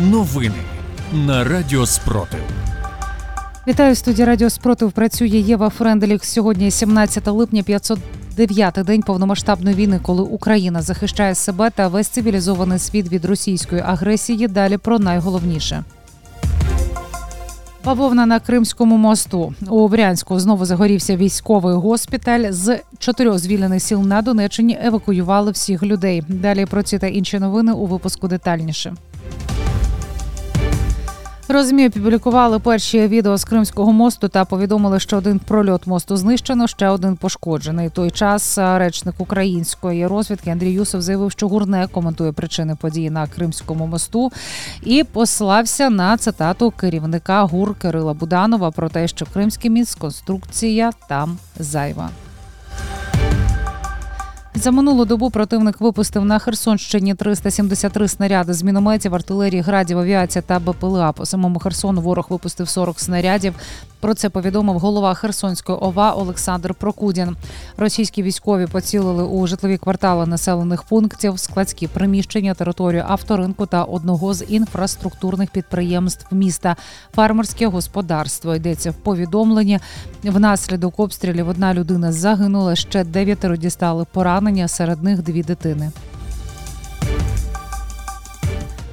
Новини на Радіо Спротив. Вітаю в студії Радіо Спротив. Працює Єва Френделік. Сьогодні 17 липня 509-й день повномасштабної війни, коли Україна захищає себе та весь цивілізований світ від російської агресії. Далі про найголовніше. Бавовна на Кримському мосту у Брянську знову загорівся військовий госпіталь. З чотирьох звільнених сіл на Донеччині евакуювали всіх людей. Далі про ці та інші новини у випуску детальніше. Розмі опублікували перші відео з Кримського мосту та повідомили, що один прольот мосту знищено, ще один пошкоджений. Той час речник української розвідки Андрій Юсов заявив, що гурне коментує причини події на Кримському мосту і послався на цитату керівника ГУР Кирила Буданова про те, що Кримський міст конструкція там зайва. За минулу добу противник випустив на Херсонщині 373 снаряди з мінометів, артилерії, градів, авіація та БПЛА. По самому Херсону ворог випустив 40 снарядів. Про це повідомив голова Херсонської ОВА Олександр Прокудін. Російські військові поцілили у житлові квартали населених пунктів, складські приміщення, територію авторинку та одного з інфраструктурних підприємств міста. Фермерське господарство йдеться в повідомленні. Внаслідок обстрілів одна людина загинула ще дев'ятеро дістали поранення. Серед них дві дитини.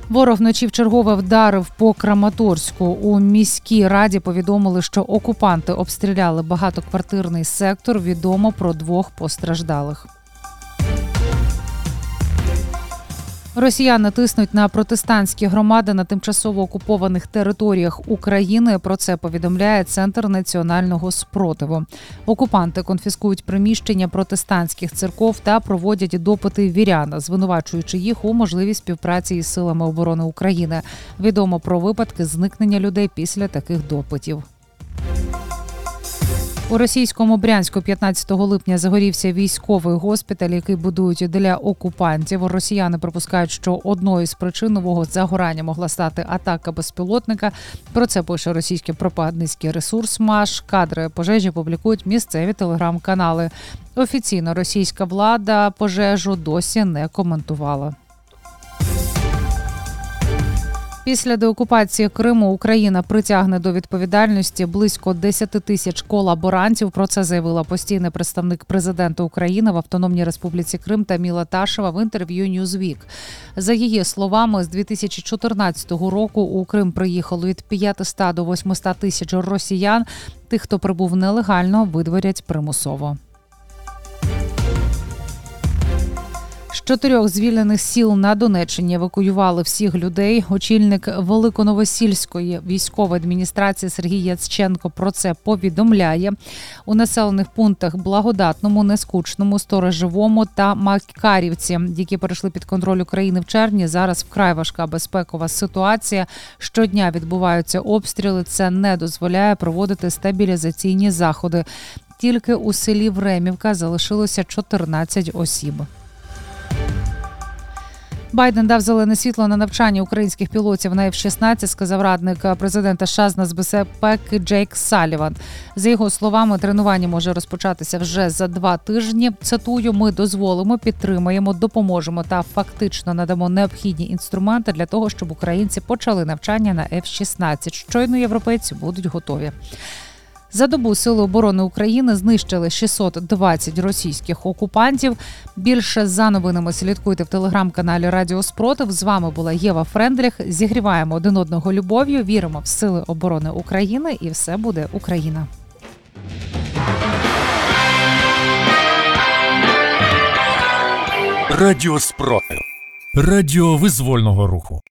Ворог вночі чергове вдарив по Краматорську. У міській раді повідомили, що окупанти обстріляли багатоквартирний сектор. Відомо про двох постраждалих. Росіяни тиснуть на протестантські громади на тимчасово окупованих територіях України. Про це повідомляє Центр національного спротиву. Окупанти конфіскують приміщення протестантських церков та проводять допити вірян, звинувачуючи їх у можливість співпраці із силами оборони України. Відомо про випадки зникнення людей після таких допитів. У російському Брянську 15 липня загорівся військовий госпіталь, який будують для окупантів. Росіяни припускають, що одною з причин нового загорання могла стати атака безпілотника. Про це пише російський пропагандистський ресурс. Маш кадри пожежі публікують місцеві телеграм-канали. Офіційно російська влада пожежу досі не коментувала. Після деокупації Криму Україна притягне до відповідальності близько 10 тисяч колаборантів. Про це заявила постійний представник президента України в Автономній Республіці Крим Таміла Ташева в інтерв'ю Newsweek. За її словами, з 2014 року у Крим приїхало від 500 до 800 тисяч росіян. Тих, хто прибув нелегально, видворять примусово. Чотирьох звільнених сіл на Донеччині евакуювали всіх людей. Очільник Великоновосільської військової адміністрації Сергій Яцченко про це повідомляє у населених пунктах Благодатному, Нескучному, Сторожевому та Макарівці, які перейшли під контроль України в червні. Зараз вкрай важка безпекова ситуація. Щодня відбуваються обстріли. Це не дозволяє проводити стабілізаційні заходи. Тільки у селі Времівка залишилося 14 осіб. Байден дав зелене світло на навчання українських пілотів на F-16, сказав радник президента США з нацбезпеки Джейк Саліван. За його словами, тренування може розпочатися вже за два тижні. Цитую, ми дозволимо, підтримаємо, допоможемо та фактично надамо необхідні інструменти для того, щоб українці почали навчання на F-16. Щойно європейці будуть готові. За добу Сили оборони України знищили 620 російських окупантів. Більше за новинами слідкуйте в телеграм-каналі Радіо Спротив. З вами була Єва Френдріх. Зігріваємо один одного любов'ю. Віримо в сили оборони України, і все буде Україна. Радіо Спротив. Радіо визвольного руху.